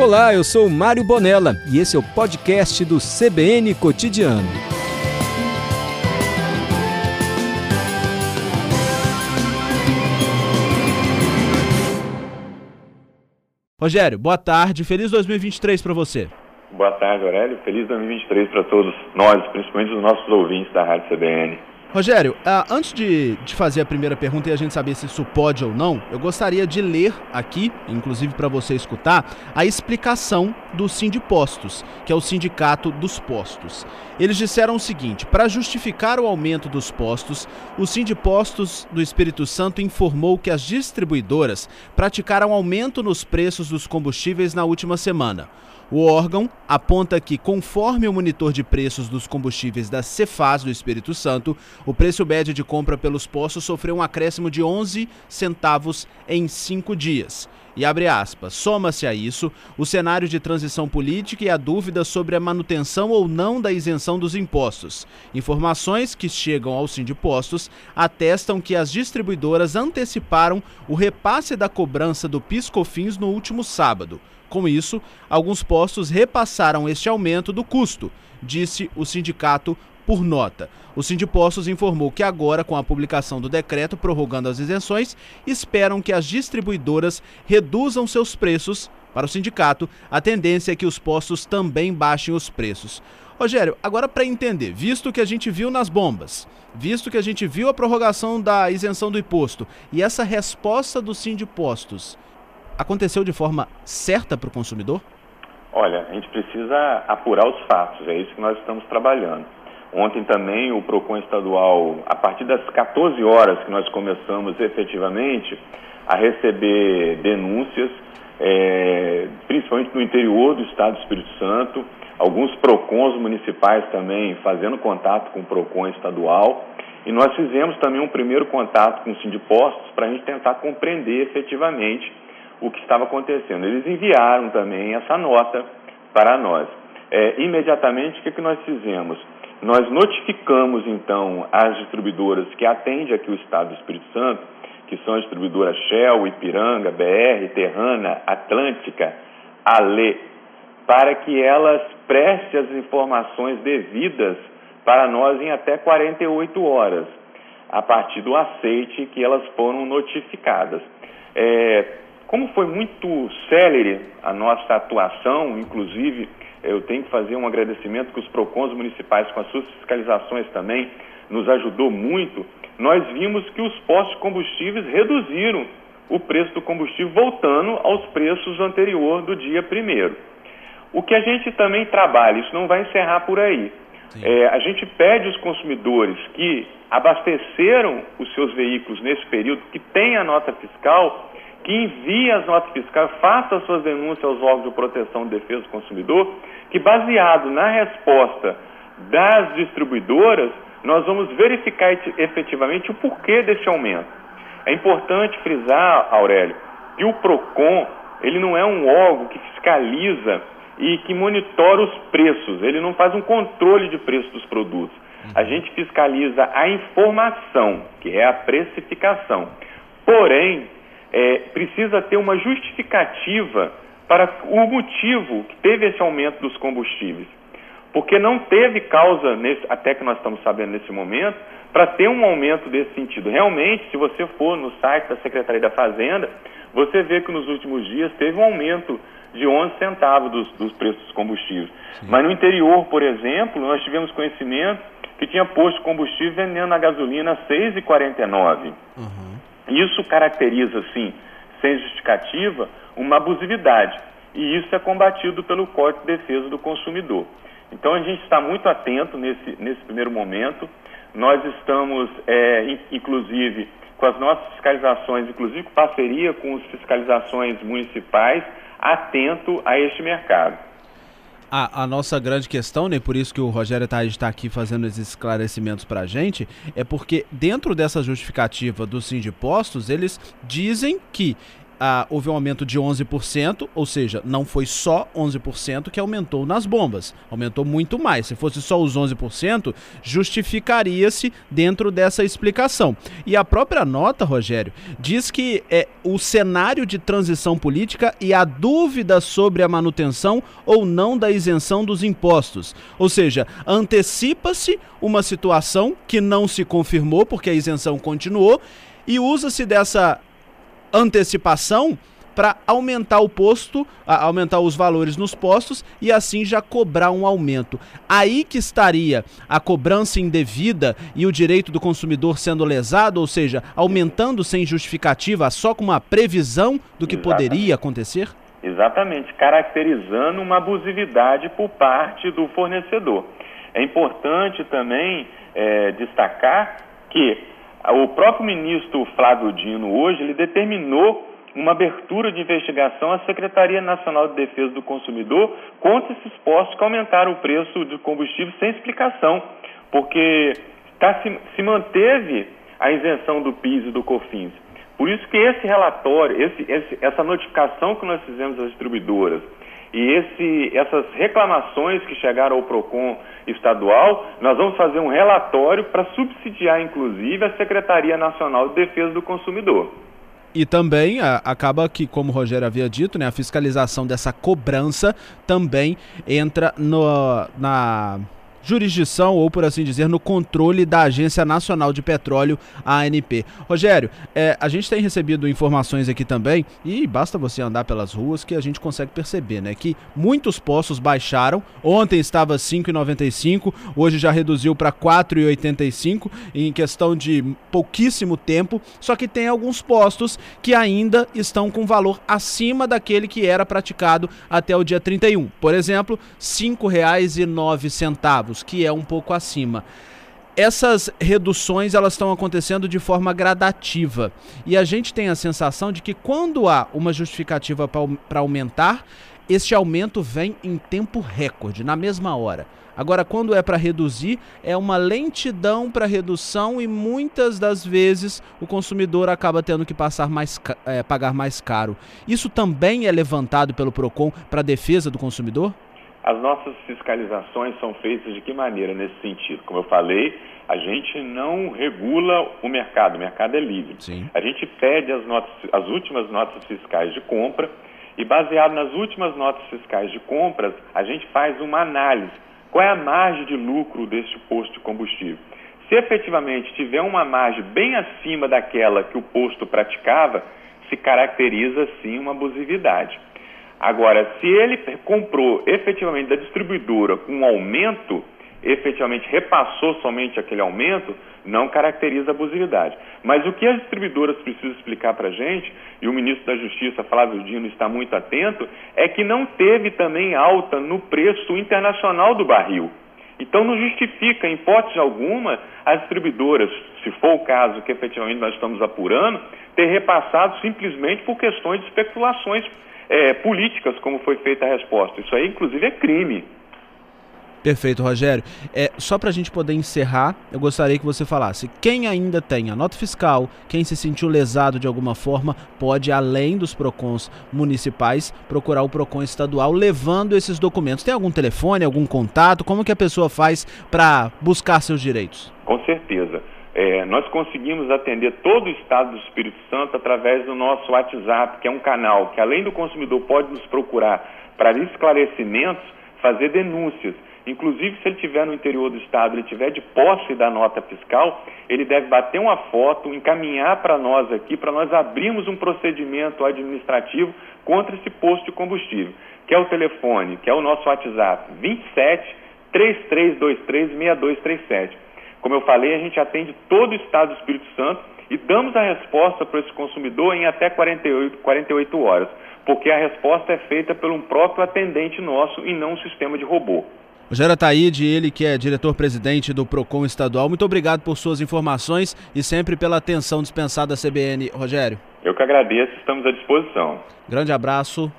Olá, eu sou Mário Bonella e esse é o podcast do CBN Cotidiano. Rogério, boa tarde, feliz 2023 para você. Boa tarde, Aurélio. Feliz 2023 para todos nós, principalmente os nossos ouvintes da Rádio CBN. Rogério, uh, antes de, de, fazer a primeira pergunta e a gente saber se isso pode ou não, eu gostaria de ler aqui, inclusive para você escutar, a explicação do Sindipostos, que é o Sindicato dos Postos. Eles disseram o seguinte: para justificar o aumento dos postos, o Sindipostos do Espírito Santo informou que as distribuidoras praticaram aumento nos preços dos combustíveis na última semana. O órgão aponta que, conforme o monitor de preços dos combustíveis da Cefaz do Espírito Santo, o preço médio de compra pelos postos sofreu um acréscimo de 11 centavos em cinco dias. E abre aspas, soma-se a isso o cenário de transição política e a dúvida sobre a manutenção ou não da isenção dos impostos. Informações que chegam ao Sindipostos atestam que as distribuidoras anteciparam o repasse da cobrança do PIS/COFINS no último sábado. Com isso, alguns postos repassaram este aumento do custo, disse o sindicato por nota. O Sindipostos informou que agora, com a publicação do decreto prorrogando as isenções, esperam que as distribuidoras reduzam seus preços. Para o sindicato, a tendência é que os postos também baixem os preços. Rogério, agora para entender, visto que a gente viu nas bombas, visto que a gente viu a prorrogação da isenção do imposto e essa resposta do Sindipostos, aconteceu de forma certa para o consumidor? Olha, a gente precisa apurar os fatos, é isso que nós estamos trabalhando. Ontem também o PROCON estadual, a partir das 14 horas que nós começamos efetivamente a receber denúncias, é, principalmente no interior do estado do Espírito Santo, alguns PROCONs municipais também fazendo contato com o PROCON estadual, e nós fizemos também um primeiro contato com o Sindipostos para a gente tentar compreender efetivamente o que estava acontecendo. Eles enviaram também essa nota para nós. É, imediatamente, o que, que nós fizemos? Nós notificamos, então, as distribuidoras que atendem aqui o Estado do Espírito Santo, que são a distribuidora Shell, Ipiranga, BR, Terrana, Atlântica, Ale, para que elas prestem as informações devidas para nós em até 48 horas, a partir do aceite que elas foram notificadas. É, como foi muito célere a nossa atuação, inclusive eu tenho que fazer um agradecimento que os PROCONs municipais, com as suas fiscalizações também, nos ajudou muito. Nós vimos que os postos de combustíveis reduziram o preço do combustível, voltando aos preços anterior do dia primeiro. O que a gente também trabalha, isso não vai encerrar por aí. É, a gente pede aos consumidores que abasteceram os seus veículos nesse período, que têm a nota fiscal, que envie as notas fiscais, faça as suas denúncias aos órgãos de proteção e defesa do consumidor, que baseado na resposta das distribuidoras, nós vamos verificar efetivamente o porquê desse aumento. É importante frisar, Aurélio, que o PROCON, ele não é um órgão que fiscaliza e que monitora os preços, ele não faz um controle de preço dos produtos. A gente fiscaliza a informação, que é a precificação. Porém, é, precisa ter uma justificativa para o motivo que teve esse aumento dos combustíveis. Porque não teve causa, nesse, até que nós estamos sabendo nesse momento, para ter um aumento desse sentido. Realmente, se você for no site da Secretaria da Fazenda, você vê que nos últimos dias teve um aumento de 11 centavos dos, dos preços dos combustíveis. Sim. Mas no interior, por exemplo, nós tivemos conhecimento que tinha posto combustível vendendo a gasolina a 6,49. Uhum. Isso caracteriza, sim, sem justificativa, uma abusividade. E isso é combatido pelo Código de Defesa do Consumidor. Então a gente está muito atento nesse, nesse primeiro momento. Nós estamos, é, inclusive, com as nossas fiscalizações, inclusive parceria com as fiscalizações municipais, atento a este mercado. A, a, nossa grande questão, né, por isso que o Rogério está tá aqui fazendo esses esclarecimentos para a gente, é porque dentro dessa justificativa do Sindipostos, eles dizem que ah, houve um aumento de 11%, ou seja, não foi só 11% que aumentou nas bombas, aumentou muito mais. Se fosse só os 11%, justificaria-se dentro dessa explicação. E a própria nota, Rogério, diz que é, o cenário de transição política e a dúvida sobre a manutenção ou não da isenção dos impostos. Ou seja, antecipa-se uma situação que não se confirmou porque a isenção continuou e usa-se dessa antecipação para aumentar o posto, aumentar os valores nos postos e assim já cobrar um aumento. Aí que estaria a cobrança indevida e o direito do consumidor sendo lesado, ou seja, aumentando sem justificativa, só com uma previsão do que Exatamente. poderia acontecer? Exatamente, caracterizando uma abusividade por parte do fornecedor. É importante também é, destacar que o próprio ministro Flávio Dino hoje ele determinou uma abertura de investigação à Secretaria Nacional de Defesa do Consumidor contra esses postos que aumentaram o preço do combustível sem explicação, porque tá, se, se manteve a isenção do PIS e do COFINS. Por isso que esse relatório, esse, esse, essa notificação que nós fizemos às distribuidoras e esse, essas reclamações que chegaram ao PROCON estadual, nós vamos fazer um relatório para subsidiar, inclusive, a Secretaria Nacional de Defesa do Consumidor. E também a, acaba que, como o Rogério havia dito, né, a fiscalização dessa cobrança também entra no, na jurisdição, ou por assim dizer, no controle da Agência Nacional de Petróleo, ANP. Rogério, é, a gente tem recebido informações aqui também, e basta você andar pelas ruas que a gente consegue perceber, né? Que muitos postos baixaram. Ontem estava 5,95, hoje já reduziu para 4,85 em questão de pouquíssimo tempo. Só que tem alguns postos que ainda estão com valor acima daquele que era praticado até o dia 31. Por exemplo, R$ 5,09 centavos, que é um pouco acima. Essas reduções elas estão acontecendo de forma gradativa e a gente tem a sensação de que quando há uma justificativa para aumentar, este aumento vem em tempo recorde, na mesma hora. Agora, quando é para reduzir, é uma lentidão para redução e muitas das vezes o consumidor acaba tendo que passar mais, é, pagar mais caro. Isso também é levantado pelo PROCON para defesa do consumidor? As nossas fiscalizações são feitas de que maneira nesse sentido? Como eu falei, a gente não regula o mercado, o mercado é livre. Sim. A gente pede as, notas, as últimas notas fiscais de compra e, baseado nas últimas notas fiscais de compras, a gente faz uma análise. Qual é a margem de lucro deste posto de combustível? Se efetivamente tiver uma margem bem acima daquela que o posto praticava, se caracteriza sim uma abusividade. Agora, se ele comprou efetivamente da distribuidora com um aumento, efetivamente repassou somente aquele aumento, não caracteriza abusividade. Mas o que as distribuidoras precisam explicar para a gente, e o ministro da Justiça, Flávio Dino, está muito atento, é que não teve também alta no preço internacional do barril. Então não justifica, em hipótese alguma, as distribuidoras, se for o caso que efetivamente nós estamos apurando, ter repassado simplesmente por questões de especulações é, políticas, como foi feita a resposta. Isso aí, inclusive, é crime. Perfeito, Rogério. É, só para a gente poder encerrar, eu gostaria que você falasse: quem ainda tem a nota fiscal, quem se sentiu lesado de alguma forma, pode, além dos PROCONs municipais, procurar o PROCON estadual levando esses documentos. Tem algum telefone, algum contato? Como que a pessoa faz para buscar seus direitos? Com certeza. É, nós conseguimos atender todo o estado do Espírito Santo através do nosso WhatsApp, que é um canal que, além do consumidor, pode nos procurar para esclarecimentos, fazer denúncias. Inclusive, se ele estiver no interior do estado, ele tiver de posse da nota fiscal, ele deve bater uma foto, encaminhar para nós aqui, para nós abrirmos um procedimento administrativo contra esse posto de combustível, que é o telefone, que é o nosso WhatsApp, 27 3323 6237. Como eu falei, a gente atende todo o estado do Espírito Santo e damos a resposta para esse consumidor em até 48, 48 horas, porque a resposta é feita pelo um próprio atendente nosso e não um sistema de robô. Rogério Ataíde, ele que é diretor-presidente do PROCON estadual, muito obrigado por suas informações e sempre pela atenção dispensada à CBN. Rogério. Eu que agradeço, estamos à disposição. Grande abraço.